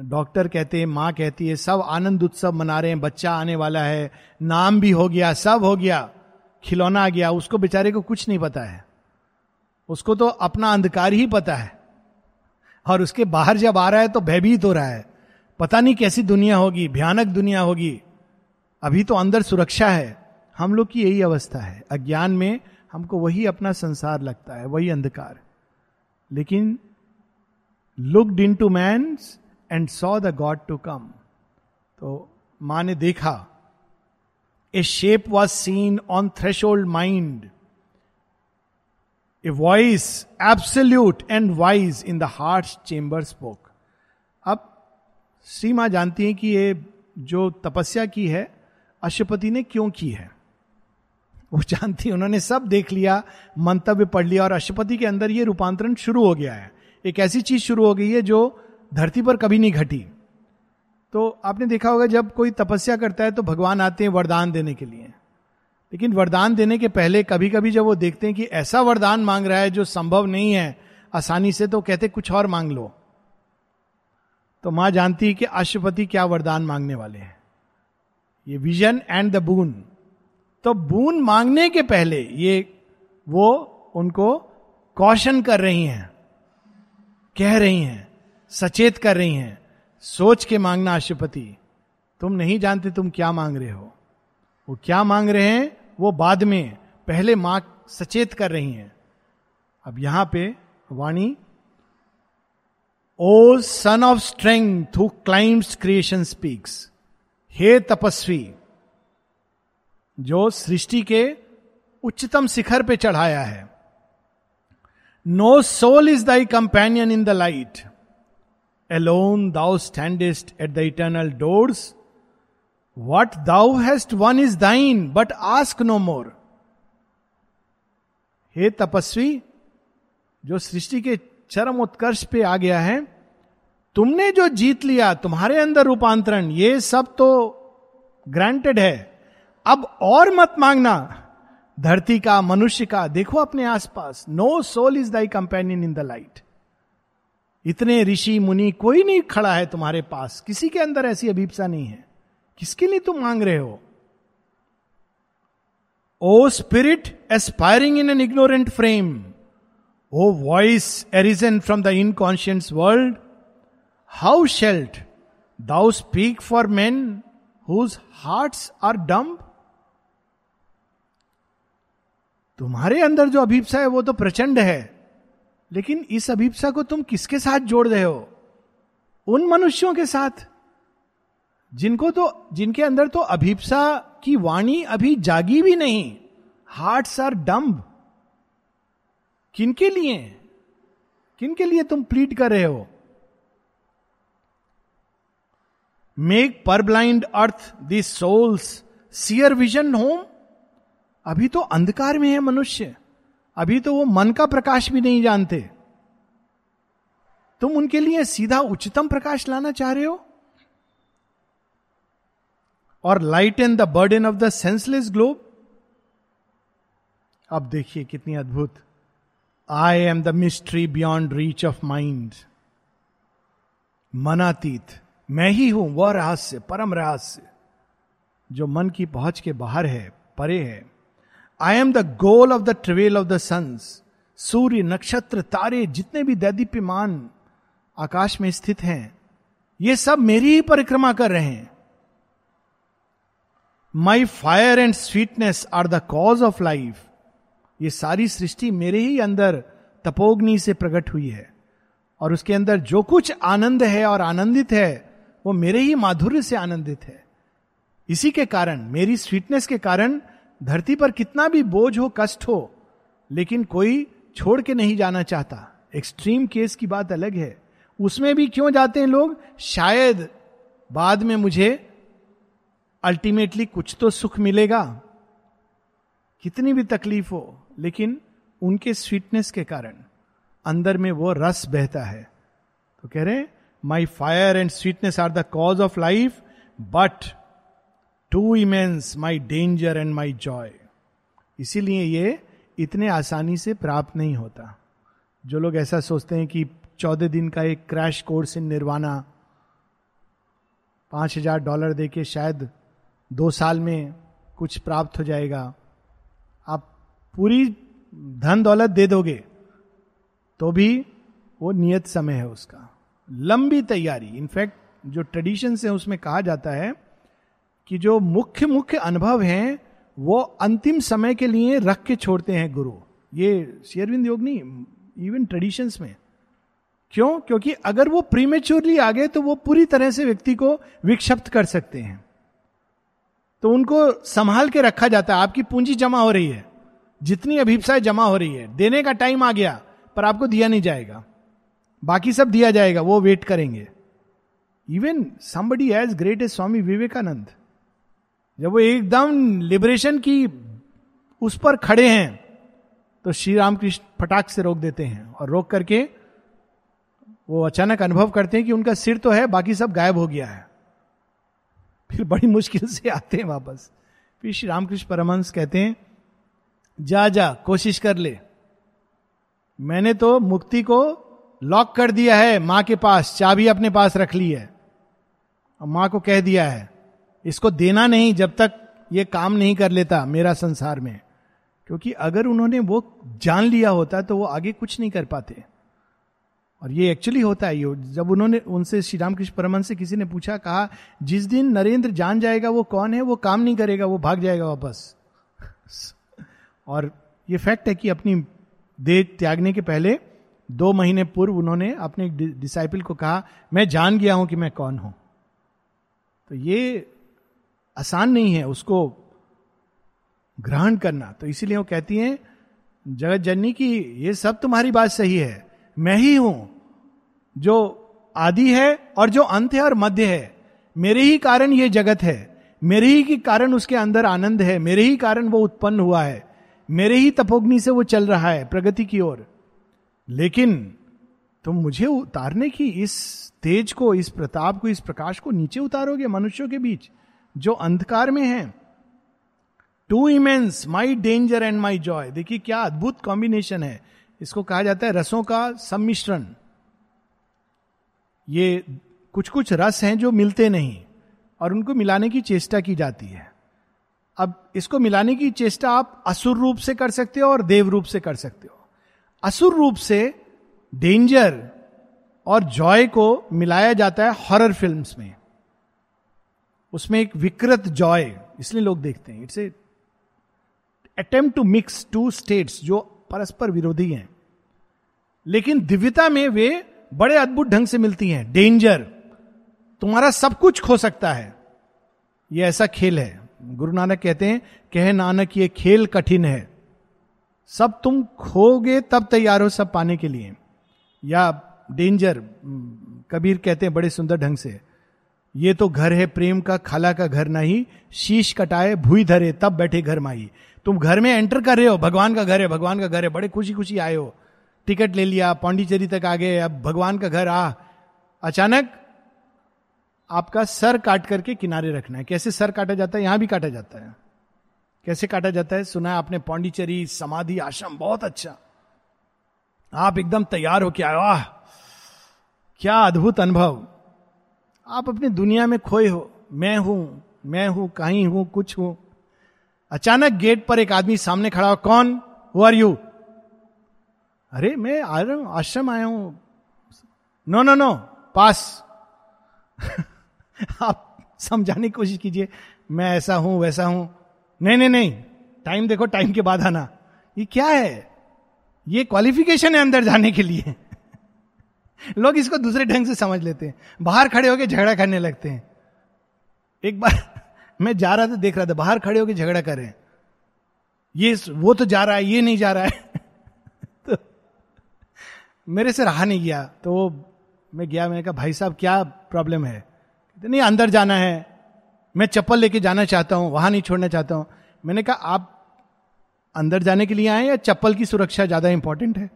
डॉक्टर कहते हैं, माँ कहती है, सब आनंद उत्सव मना रहे हैं, बच्चा आने वाला है, नाम भी हो गया, सब हो गया, खिलौना आ गया, उसको बेचारे को कुछ नहीं पता है। उसको तो अपना अंधकार ही पता है। और उसके बाहर जब आ रहा है तो भयभीत हो रहा है। पता नहीं कैसी दुनिया होगी, भयानक दुनिया होगी। अभी तो अंदर सुरक्षा है। हम लोग की यही अवस्था है। अज्ञान में हमको वही अपना संसार लगता है, वही अंधकार। लेकिन looked into man's and saw the god to come तो माँ ने देखा a shape was seen on threshold mind a voice absolute and wise in the heart chamber spoke अब श्री जानती है कि ये जो तपस्या की है, अशुपति ने क्यों की है? वो जानती उन्होंने सब देख लिया, मंतव्य पढ़ लिया और अशुपति के अंदर ये रूपांतरण शुरू हो गया है। एक ऐसी चीज़ शुरू हो गई है जो धरती पर कभी नहीं घटी। तो आपने देखा होगा, जब कोई तपस्या करता है तो भगवान आते हैं वरदान देने के लिए। लेकिन वरदान देने के पहले कभी कभी जब वो देखते हैं कि ऐसा वरदान मांग रहा है जो संभव नहीं है, आसानी से तो कहते कुछ और मांग लो। तो माँ जानती है कि अष्टपति क्या वरदान मांगने वाले हैं। ये विजन एंड द बून। तो बून मांगने के पहले ये, वो उनको कौशन कर रही हैं, कह रही हैं, सचेत कर रही हैं, सोच के मांगना अशुपति तुम नहीं जानते तुम क्या मांग रहे हो। वो क्या मांग रहे हैं, वो बाद में, पहले माँ सचेत कर रही हैं। अब यहाँ पे वाणी, O son of strength who climbs creation speaks, हे तपस्वी जो सृष्टि के उच्चतम शिखर पे चढ़ाया है। No soul is thy companion in the light alone thou standest at the eternal doors what thou hast won is thine but ask no more हे तपस्वी, जो सृष्टि के चरम उत्कर्ष पे आ गया है, तुमने जो जीत लिया, तुम्हारे अंदर रूपांतरण, ये सब तो ग्रांटेड है। अब और मत मांगना। धरती का, मनुष्य का, देखो अपने आसपास। No soul is thy companion in the light इतने ऋषि, मुनि, कोई नहीं खड़ा है तुम्हारे पास। किसी के अंदर ऐसी अभीपसा नहीं है। किसके लिए तुम मांग रहे हो? O spirit aspiring in an ignorant frame O voice arisen from the inconscient world how shalt thou speak for men whose hearts are dumb तुम्हारे अंदर जो अभिप्सा है, वो तो प्रचंड है। लेकिन इस अभिप्सा को तुम किसके साथ जोड़ रहे हो? उन मनुष्यों के साथ। जिनको तो जिनके अंदर तो अभिप्सा की वाणी अभी जागी भी नहीं। हार्ट्स आर डम्ब किनके लिए? किनके लिए तुम प्लीट कर रहे हो? Make purblind earth this soul's seer vision home अभी तो अंधकार में है मनुष्य। अभी तो वो मन का प्रकाश भी नहीं जानते। तुम उनके लिए सीधा उच्चतम प्रकाश लाना चाह रहे हो? और light and the burden of the senseless globe अब देखिए कितनी अद्भुत। I am the mystery beyond reach of mind मनातीत मैं ही हूँ, वह रहस्य, परम रहस्य, जो मन की पहुँच के बाहर है, परे है। I am the goal of the travail of the suns सूर्य नक्षत्र तारे जितने भी दैदीप्यमान आकाश में स्थित हैं ये सब मेरी ही परिक्रमा कर रहे हैं my fire and sweetness are the cause of life ये सारी सृष्टि मेरे ही अंदर तपोग्नि से प्रकट हुई है और उसके अंदर जो कुछ आनंद है और आनंदित है वो मेरे ही माधुर्य से आनंदित है इसी के कारण मेरी स्वीटनेस के कारण धरती पर कितना भी बोझ हो, कष्ट हो, लेकिन कोई छोड़ के नहीं जाना चाहता। एक्सट्रीम केस की बात अलग है। उसमें भी क्यों जाते हैं लोग? शायद बाद में मुझे अल्टीमेटली कुछ तो सुख मिलेगा। कितनी भी तकलीफ़ हो, लेकिन उनके स्वीटनेस के कारण अंदर में वो रस बहता है। तो कह रहे my fire and sweetness are the cause of life but too immense my danger and my joy इसीलिए ये इतने आसानी से प्राप्त नहीं होता। जो लोग ऐसा सोचते हैं कि चौदह दिन का एक क्रैश कोर्स इन निर्वाणा, पाँच हज़ार डॉलर दे के शायद दो साल में कुछ प्राप्त हो जाएगा। आप पूरी धन दौलत दे दोगे तो भी वो नियत समय है उसका। लंबी तैयारी। इनफैक्ट जो ट्रेडिशन है उसमें कहा जाता है कि जो मुख्य मुख्य अनुभव हैं, वो अंतिम समय के लिए रख के छोड़ते हैं गुरु। ये शेयरविंद योग नहीं इवन ट्रेडिशंस में। क्यों? क्योंकि अगर वो प्रीमेच्योरली आ गए तो वो पूरी तरह से व्यक्ति को विक्षिप्त कर सकते हैं। तो उनको संभाल के रखा जाता है। आपकी पूंजी जमा हो रही है। जितनी अभिप्साय जमा हो रही है। देने का टाइम आ गया, पर आपको दिया नहीं जाएगा। बाकी सब दिया जाएगा, वो वेट करेंगे। Even somebody as great as Swami Vivekananda जब वो एकदम लिबरेशन की उस पर खड़े हैं तो श्री रामकृष्ण फटाक से रोक देते हैं और रोक करके वो अचानक अनुभव करते हैं कि उनका सिर तो है, बाकी सब गायब हो गया है। फिर बड़ी मुश्किल से आते हैं वापस। फिर श्री रामकृष्ण परमहंस कहते हैं, जा जा, कोशिश कर ले। मैंने तो मुक्ति को लॉक कर दिया है, माँ के पास, चाबी अपने पास रख ली है। और माँ को कह दिया है इसको देना नहीं जब तक ये काम नहीं कर लेता मेरा संसार में। क्योंकि अगर उन्होंने वो जान लिया होता तो वो आगे कुछ नहीं कर पाते। और ये एक्चुअली होता है जब उन्होंने उनसे श्री रामकृष्ण परमन से किसी ने पूछा, कहा, जिस दिन नरेंद्र जान जाएगा वो कौन है, वो काम नहीं करेगा, वो भाग जाएगा वापस। और ये फैक्ट है कि अपनी देह त्यागने के पहले दो महीने पूर्व उन्होंने अपने डिसाइपल को कहा, मैं जान गया हूँ कि मैं कौन हूँ। तो ये आसान नहीं है उसको ग्रहण करना। तो इसीलिए वो कहती हैं, जगत जननी की ये सब तुम्हारी बात सही है। मैं ही हूँ, जो आदि है और जो अंत है और मध्य है। मेरे ही कारण ये जगत है। मेरे ही के कारण उसके अंदर आनंद है। मेरे ही कारण वो उत्पन्न हुआ है। मेरे ही तपोग्नि से वो चल रहा है प्रगति की ओर। लेकिन तुम तो मुझे उतारने की इस तेज को, इस प्रताप को, इस प्रकाश को नीचे उतारोगे मनुष्यों के बीच? जो अंधकार में है। Too immense my danger and my joy देखिए क्या अद्भुत कॉम्बिनेशन है। इसको कहा जाता है रसों का सम्मिश्रण। ये कुछ कुछ रस हैं जो मिलते नहीं और उनको मिलाने की चेष्टा की जाती है। अब इसको मिलाने की चेष्टा आप असुर रूप से कर सकते हो और देव रूप से कर सकते हो। असुर रूप से डेंजर और जॉय को मिलाया जाता है हॉरर फिल्म्स में। उसमें एक विकृत जॉय, इसलिए लोग देखते हैं। It's a attempt to mix two states जो परस्पर विरोधी हैं। लेकिन दिव्यता में वे बड़े अद्भुत ढंग से मिलती हैं। डेंजर तुम्हारा सब कुछ खो सकता है। यह ऐसा खेल है। गुरु नानक कहते हैं, कह नानक, ये खेल कठिन है। सब तुम खोगे तब तैयार हो सब पाने के लिए। या डेंजर कबीर कहते हैं, बड़े सुंदर ढंग से। ये तो घर है प्रेम का, खाला का घर नहीं। शीश कटाए, भूई धरे, तब बैठे घर माई। तुम घर में एंटर कर रहे हो, भगवान का घर है, भगवान का घर है, बड़े खुशी खुशी आए हो। टिकट ले लिया, पांडिचेरी तक आ गए, अब भगवान का घर आ। अचानक आपका सर काट करके किनारे रखना है। कैसे सर काटा जाता है? यहाँ भी काटा जाता है। कैसे काटा जाता है? सुना है आपने, पांडिचेरी, समाधि, आश्रम, बहुत अच्छा। आप एकदम तैयार होके आए, वाह! क्या अद्भुत अनुभव। आप अपनी दुनिया में खोए हो। मैं हूँ मैं हूँ, कहीं हूँ, कुछ हूँ। अचानक गेट पर एक आदमी सामने खड़ा हो। कौन? हु आर यू अरे, मैं आ रहा हूँ आश्रम आया हूँ। नो नो नो पास। आप समझाने की कोशिश कीजिए। मैं ऐसा हूँ, वैसा हूँ। नहीं नहीं नहीं टाइम देखो टाइम के बाद आना। ये क्या है? ये क्वालिफिकेशन है अंदर जाने के लिए। लोग इसको दूसरे ढंग से समझ लेते हैं। बाहर खड़े होकर झगड़ा करने लगते हैं। एक बार मैं जा रहा था, देख रहा था, बाहर खड़े होकर झगड़ा कर रहे हैं। ये वो तो जा रहा है, ये नहीं जा रहा है। तो मेरे से रहा नहीं गया। तो वो मैं गया, मैंने कहा, भाई साहब, क्या प्रॉब्लम है? नहीं, अंदर जाना है। मैं चप्पल लेके जाना चाहता हूँ, वहाँ नहीं छोड़ना चाहता हूँ। मैंने कहा, आप अंदर जाने के लिए आए या चप्पल की सुरक्षा ज़्यादा इंपॉर्टेंट है?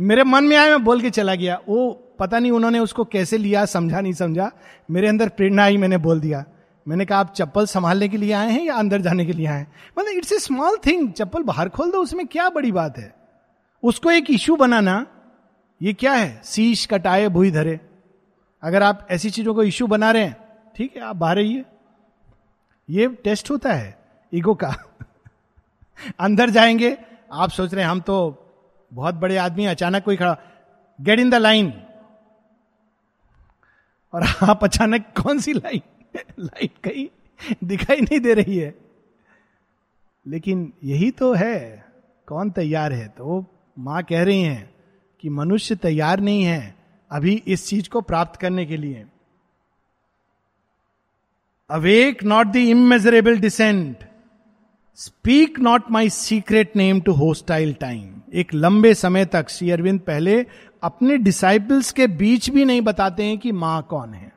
मेरे मन में आया, मैं बोल के चला गया। वो पता नहीं उन्होंने उसको कैसे लिया, समझा, नहीं समझा। मेरे अंदर प्रेरणा आई, मैंने बोल दिया। मैंने कहा, आप चप्पल संभालने के लिए आए हैं या अंदर जाने के लिए आए हैं? मतलब इट्स ए स्मॉल थिंग, चप्पल बाहर खोल दो, उसमें क्या बड़ी बात है? उसको एक इशू बनाना, ये क्या है? शीश, कटाए, भूई, धरे। अगर आप ऐसी चीज़ों को इशू बना रहे हैं, ठीक है, आप बाहर रहिए ये टेस्ट होता है, ईगो का। अंदर जाएँगे, आप सोच रहे हैं, हम तो बहुत बड़े आदमी अचानक कोई खड़ा गेट इन द लाइन और आप अचानक कौन सी लाइन लाइट कहीं दिखाई नहीं दे रही है। लेकिन यही तो है, कौन तैयार है? तो माँ कह रही हैं कि मनुष्य तैयार नहीं है अभी इस चीज़ को प्राप्त करने के लिए। Awake not the immeasurable descent speak not my secret name to hostile time एक लंबे समय तक श्री अरविंद पहले अपने डिसाइपल्स के बीच भी नहीं बताते हैं कि माँ कौन है।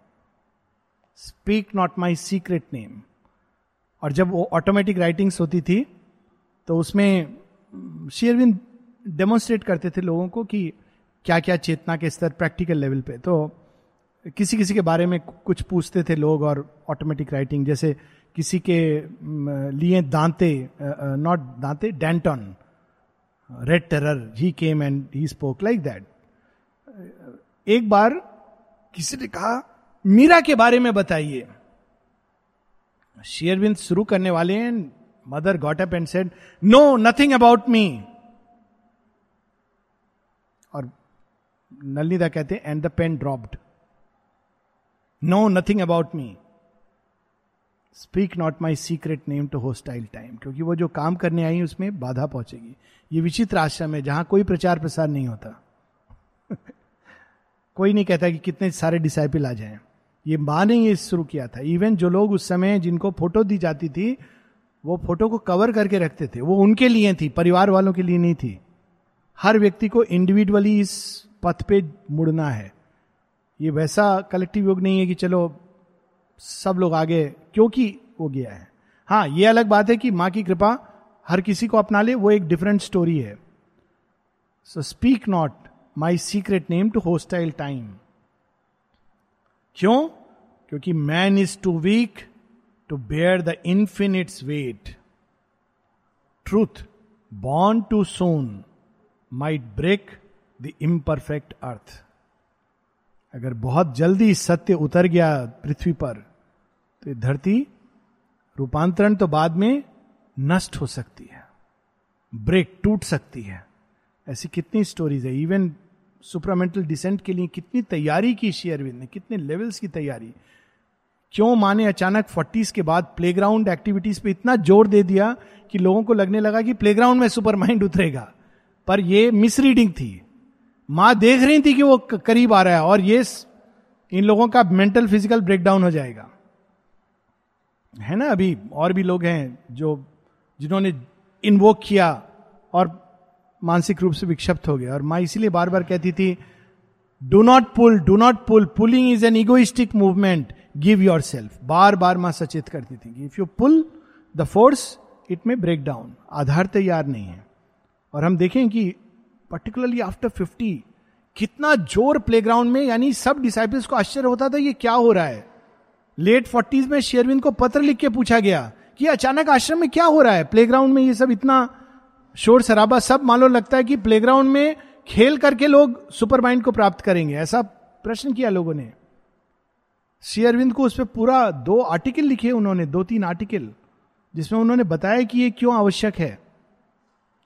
Speak not my secret name और जब वो ऑटोमेटिक राइटिंग्स होती थी तो उसमें श्री अरविंद डेमोन्स्ट्रेट करते थे लोगों को कि क्या क्या चेतना के स्तर प्रैक्टिकल लेवल पे। तो किसी किसी के बारे में कुछ पूछते थे लोग और ऑटोमेटिक राइटिंग जैसे किसी के लिए Dante not Dante Danton red terror he came and he spoke like that एक बार किसी ने कहा, मीरा के बारे में बताइए। शेयरविंद शुरू करने वाले हैं, mother got up and said no nothing about me और नलनीदा कहते हैं and the pen dropped no nothing about me speak not my secret name to hostile time क्योंकि वो जो काम करने आई उसमें बाधा पहुंचेगी। ये विचित्र आश्रम है, जहाँ कोई प्रचार प्रसार नहीं होता। कोई नहीं कहता कि कितने सारे डिसाइपल आ जाएँ ये माँ ने ये शुरू किया था। इवन जो लोग उस समय जिनको फ़ोटो दी जाती थी, वो फ़ोटो को कवर करके रखते थे। वो उनके लिए थी, परिवार वालों के लिए नहीं थी। हर व्यक्ति को इंडिविजुअली इस पथ पे मुड़ना है। ये वैसा कलेक्टिव योग नहीं है कि चलो सब लोग आगे, क्योंकि वो गया है। हाँ ये अलग बात है कि माँ की कृपा हर किसी को अपना ले, वो एक डिफरेंट स्टोरी है। So speak not my secret name to hostile time क्यों? क्योंकि man is too weak to bear the infinite's weight truth born too soon might break the imperfect earth अगर बहुत जल्दी सत्य उतर गया पृथ्वी पर तो धरती रूपांतरण तो बाद में नष्ट हो सकती है। ब्रेक टूट सकती है। ऐसी कितनी स्टोरीज है। इवन सुपरामेंटल डिसेंट के लिए कितनी तैयारी की शेयरविंद ने, कितने लेवल्स की तैयारी। क्यों माने अचानक फोर्टीज के बाद प्लेग्राउंड एक्टिविटीज़ पे इतना ज़ोर दे दिया कि लोगों को लगने लगा कि प्लेग्राउंड में सुपर माइंड उतरेगा? पर ये मिसरीडिंग थी। माँ देख रही थी कि वो करीब आ रहा है और ये इन लोगों का मेंटल फ़िज़िकल ब्रेकडाउन हो जाएगा। है ना? अभी और भी लोग हैं जो, जिन्होंने इन्वोक किया और मानसिक रूप से विक्षिप्त हो गया। और माँ इसीलिए बार बार कहती थी do not pull do not pull pulling is an egoistic movement give yourself बार बार माँ सचेत करती थी if you pull the force it may break down आधार तैयार नहीं है। और हम देखें कि पर्टिकुलरली आफ्टर फिफ्टी कितना ज़ोर प्लेग्राउंड में, यानी सब डिसाइपल्स को आश्चर्य होता था ये क्या हो रहा है। लेट फोर्टीज में शेरविंद को पत्र लिख के पूछा गया कि अचानक आश्रम में क्या हो रहा है? प्लेग्राउंड में ये सब इतना शोर शराबा सब मालूम लगता है कि प्लेग्राउंड में खेल करके लोग सुपर माइंड को प्राप्त करेंगे। ऐसा प्रश्न किया लोगों ने। शेयरविंद को उस पर पूरा दो आर्टिकल लिखे उन्होंने, दो तीन आर्टिकल जिसमें उन्होंने बताया कि ये क्यों आवश्यक है।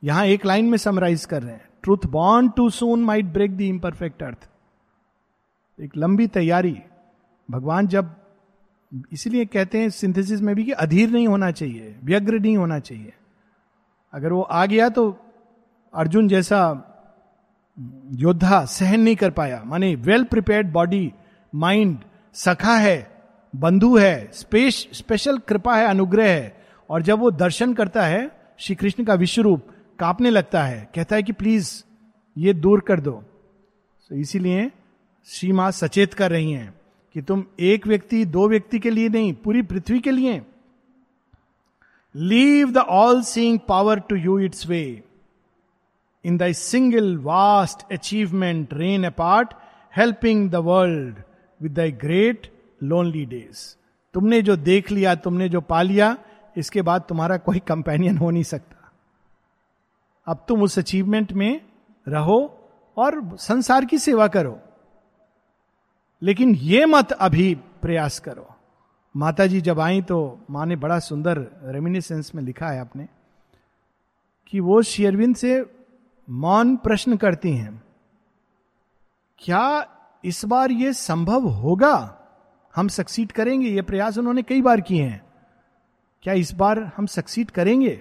यहाँ एक लाइन में समराइज कर रहे हैं। Truth born too soon might break the imperfect earth एक लंबी तैयारी। भगवान जब इसीलिए कहते हैं सिंथेसिस में भी कि अधीर नहीं होना चाहिए, व्यग्र नहीं होना चाहिए। अगर वो आ गया तो अर्जुन जैसा योद्धा सहन नहीं कर पाया। माने वेल प्रिपेयर्ड बॉडी माइंड सखा है, बंधु है स्पेश स्पेशल कृपा है, अनुग्रह है। और जब वो दर्शन करता है श्री कृष्ण का विश्व रूप कांपने लगता है, कहता है कि प्लीज़ ये दूर कर दो। तो इसीलिए श्री माँ सचेत कर रही हैं। कि तुम एक व्यक्ति, दो व्यक्ति के लिए नहीं, पूरी पृथ्वी के लिए। Leave the all seeing power to you its way in the single vast achievement reign apart helping the world with the great lonely days तुमने जो देख लिया, तुमने जो पा लिया, इसके बाद तुम्हारा कोई कंपेनियन हो नहीं सकता। अब तुम उस अचीवमेंट में रहो और संसार की सेवा करो। लेकिन ये मत अभी प्रयास करो। माता जी जब आई तो माँ ने बड़ा सुंदर रेमिनिसेंस में लिखा है आपने कि वो शेयरविंद से मौन प्रश्न करती हैं, क्या इस बार ये संभव होगा? हम सक्सीड करेंगे, ये प्रयास उन्होंने कई बार किए हैं। क्या इस बार हम सक्सीड करेंगे?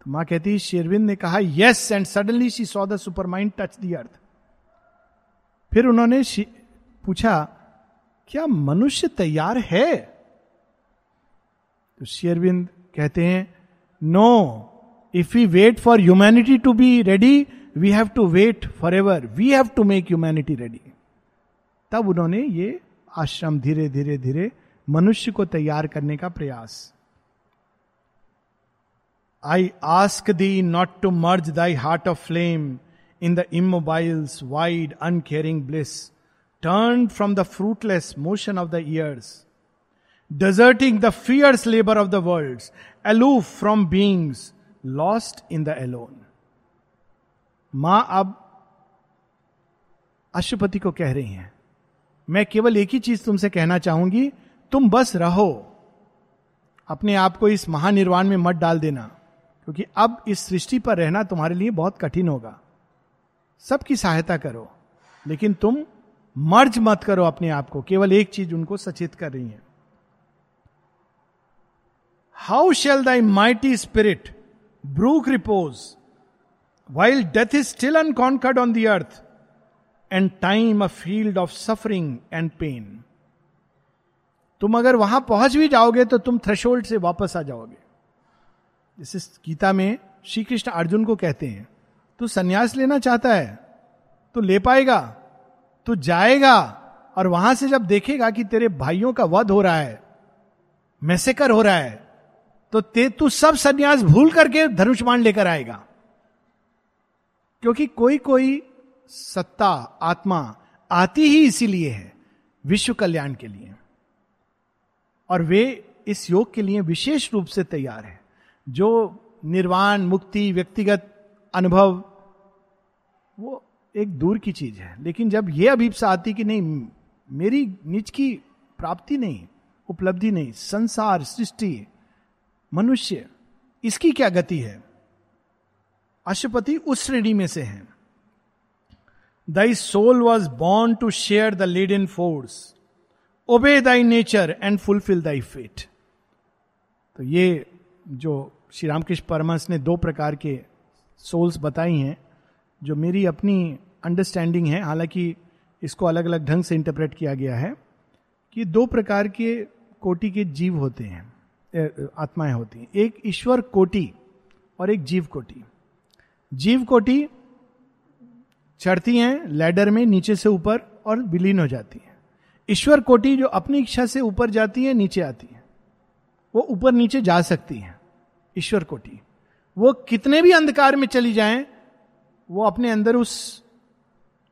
तो माँ कहती, शेरविंद ने कहा yes and suddenly she saw the supermind touch the earth फिर उन्होंने पूछा, क्या मनुष्य तैयार है? तो शेरविंद कहते हैं no if we wait for humanity to be ready we have to wait forever we have to make humanity ready तब उन्होंने ये आश्रम धीरे धीरे धीरे मनुष्य को तैयार करने का प्रयास। I ask thee not to merge thy heart of flame in the immobile's wide uncaring bliss turn from the fruitless motion of the years deserting the fierce labor of the worlds, aloof from beings lost in the alone. माँ अब अशुपति को कह रही हैं मैं केवल एक ही चीज़ तुमसे कहना चाहूँगी तुम बस रहो अपने आप को इस महानिर्वाण में मत डाल देना क्योंकि अब इस सृष्टि पर रहना तुम्हारे लिए बहुत कठिन होगा सबकी सहायता करो, लेकिन तुम मर्ज मत करो अपने आप को, केवल एक चीज़ उनको सचेत कर रही है। How shall thy mighty spirit brook repose while death is still unconquered on the earth and time a field of suffering and pain तुम अगर वहाँ पहुँच भी जाओगे तो तुम थ्रेशोल्ड से वापस आ जाओगे। इस गीता में श्री कृष्ण अर्जुन को कहते हैं। तू संन्यास लेना चाहता है तो ले पाएगा, तू जाएगा, और वहाँ से जब देखेगा कि तेरे भाइयों का वध हो रहा है, मैसेकर हो रहा है तो ते, तू सब संन्यास भूल करके धनुष्मान लेकर आएगा। क्योंकि कोई कोई सत्ता, आत्मा आती ही इसीलिए है, विश्व कल्याण के लिए। और वे इस योग के लिए विशेष रूप से तैयार है, जो निर्वाण, मुक्ति, व्यक्तिगत अनुभव वो एक दूर की चीज़ है। लेकिन जब ये अभिप्सा आती कि नहीं, मेरी निज की प्राप्ति नहीं, उपलब्धि नहीं, संसार, सृष्टि, मनुष्य, इसकी क्या गति है? अशुपति उस श्रेणी में से है। Thy soul was born to share the laden force obey thy nature and fulfil thy fate तो ये जो श्री रामकृष्ण परमहंस ने दो प्रकार के सोल्स बताई हैं। जो मेरी अपनी अंडरस्टैंडिंग है, हालाँकि इसको अलग अलग ढंग से इंटरप्रेट किया गया है, कि दो प्रकार के कोटि के जीव होते हैं आत्माएँ होती हैं। एक ईश्वर कोटि और एक जीव कोटि। जीव कोटि चढ़ती हैं लैडर में नीचे से ऊपर और विलीन हो जाती है। ईश्वर कोटि जो अपनी इच्छा से ऊपर जाती है, नीचे आती है। वो ऊपर नीचे जा सकती है, ईश्वर कोटि। वो कितने भी अंधकार में चली जाएँ वो अपने अंदर उस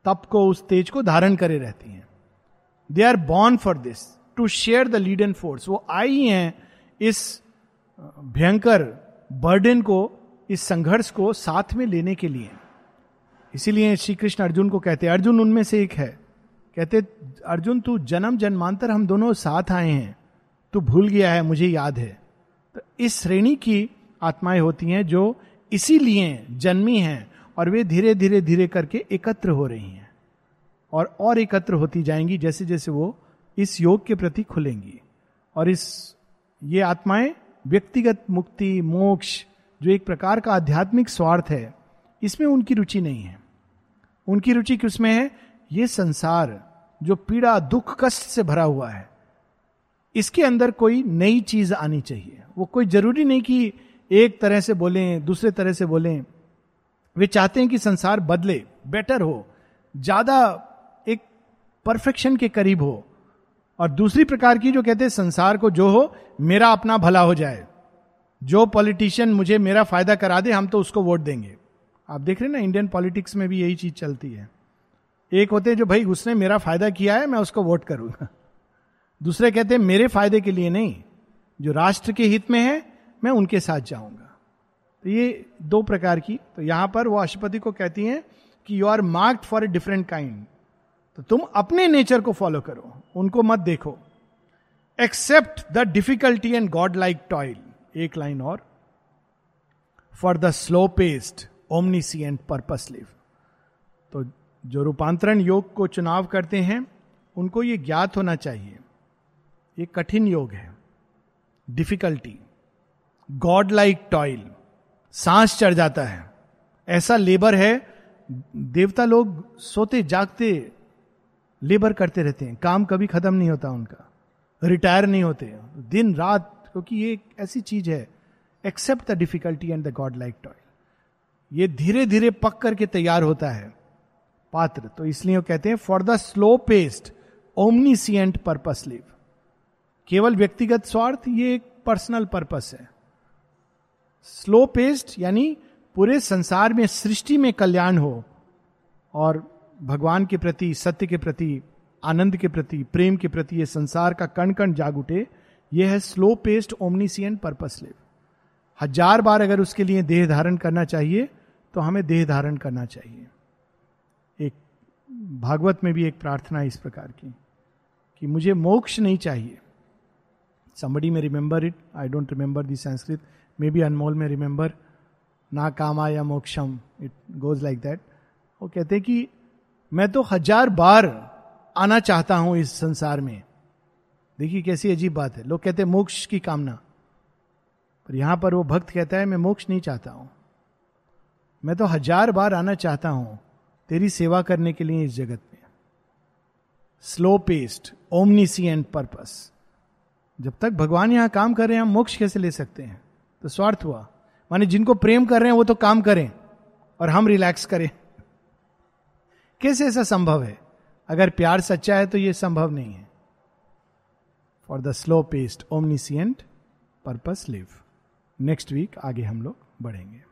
तप को, उस तेज को धारण करे रहती हैं। They are born for this to share the lead and force वो आई हैं इस भयंकर बर्डन को, इस संघर्ष को साथ में लेने के लिए। इसीलिए श्री कृष्ण अर्जुन को कहते अर्जुन, उनमें से एक है। कहते, अर्जुन, तू जन्म जन्मांतर हम दोनों साथ आए हैं। तू भूल गया है, मुझे याद है। तो इस श्रेणी की आत्माएँ होती हैं, जो इसीलिए जन्मी हैं और वे धीरे धीरे धीरे करके एकत्र हो रही हैं और और एकत्र होती जाएँगी जैसे जैसे वो इस योग के प्रति खुलेंगी। और इस, ये आत्माएँ व्यक्तिगत मुक्ति, मोक्ष, जो एक प्रकार का आध्यात्मिक स्वार्थ है, इसमें उनकी रुचि नहीं है। उनकी रुचि किसमें है? ये संसार, जो पीड़ा, दुख, कष्ट से भरा हुआ है। इसके अंदर कोई नई चीज़ आनी चाहिए। वो कोई ज़रूरी नहीं कि एक तरह से बोलें, दूसरे तरह से बोलें। वे चाहते हैं कि संसार बदले बेटर हो, ज़्यादा एक परफेक्शन के करीब हो। और दूसरी प्रकार की जो कहते हैं, संसार को जो हो, मेरा अपना भला हो जाए। जो पॉलिटिशियन मुझे मेरा फ़ायदा करा दे, हम तो उसको वोट देंगे। आप देख रहे हैं ना इंडियन पॉलिटिक्स में भी यही चीज़ चलती है। एक होते हैं जो, भाई, उसने मेरा फ़ायदा किया है, मैं उसको वोट करूँगा। दूसरे कहते हैं, मेरे फ़ायदे के लिए नहीं, जो राष्ट्र के हित में है, मैं उनके साथ जाऊँगा। तो ये दो प्रकार की तो यहाँ पर वो अशुपति को कहती हैं कि you are marked for a different kind तो तुम अपने नेचर को फॉलो करो, उनको मत देखो। Accept the difficulty and godlike toil एक लाइन और। For the slow paced omniscient purpose live तो जो रूपांतरण योग को चुनाव करते हैं, उनको ये ज्ञात होना चाहिए। ये कठिन योग है। डिफिकल्टी गॉड लाइक टॉयल सांस चढ़ जाता है। ऐसा लेबर है, देवता लोग सोते जागते लेबर करते रहते हैं। काम कभी खत्म नहीं होता उनका। रिटायर नहीं होते। दिन, रात, क्योंकि ये एक ऐसी चीज़ है। Accept the difficulty and the godlike toil ये धीरे धीरे पक करके तैयार होता है पात्र। तो इसलिए वो कहते हैं for the slow paced omniscient purpose live केवल व्यक्तिगत स्वार्थ, ये एक पर्सनल पर्पस है। स्लो पेस्ट यानी पूरे संसार में, सृष्टि में कल्याण हो और भगवान के प्रति, सत्य के प्रति, आनंद के प्रति, प्रेम के प्रति ये संसार का कण कण जाग उठे यह है slow paced omniscient purpose live हज़ार बार अगर उसके लिए देह धारण करना चाहिए तो हमें देह धारण करना चाहिए। एक भागवत में भी एक प्रार्थना इस प्रकार की, कि मुझे मोक्ष नहीं चाहिए। Somebody may remember it I don't remember the Sanskrit maybe Anmol may remember ना कामा या मोक्षम इट गोज लाइक दैट वो कहते हैं कि मैं तो हज़ार बार आना चाहता हूँ इस संसार में। देखिए, कैसी अजीब बात है। लोग कहते हैं, मोक्ष की कामना। पर यहाँ पर वो भक्त कहता है, मैं मोक्ष नहीं चाहता हूँ। मैं तो हज़ार बार आना चाहता हूँ तेरी सेवा करने के लिए इस जगत में। स्लो पेस्ट ओमनीसियंट पर्पस जब तक भगवान यहाँ काम कर रहे हैं, हम मोक्ष कैसे ले सकते हैं? तो स्वार्थ हुआ। माने जिनको प्रेम कर रहे हैं, वो तो काम करें और हम रिलैक्स करें। कैसे ऐसा संभव है? अगर प्यार सच्चा है तो ये संभव नहीं है। For the slow paced omniscient purpose live next week आगे हम लोग बढ़ेंगे।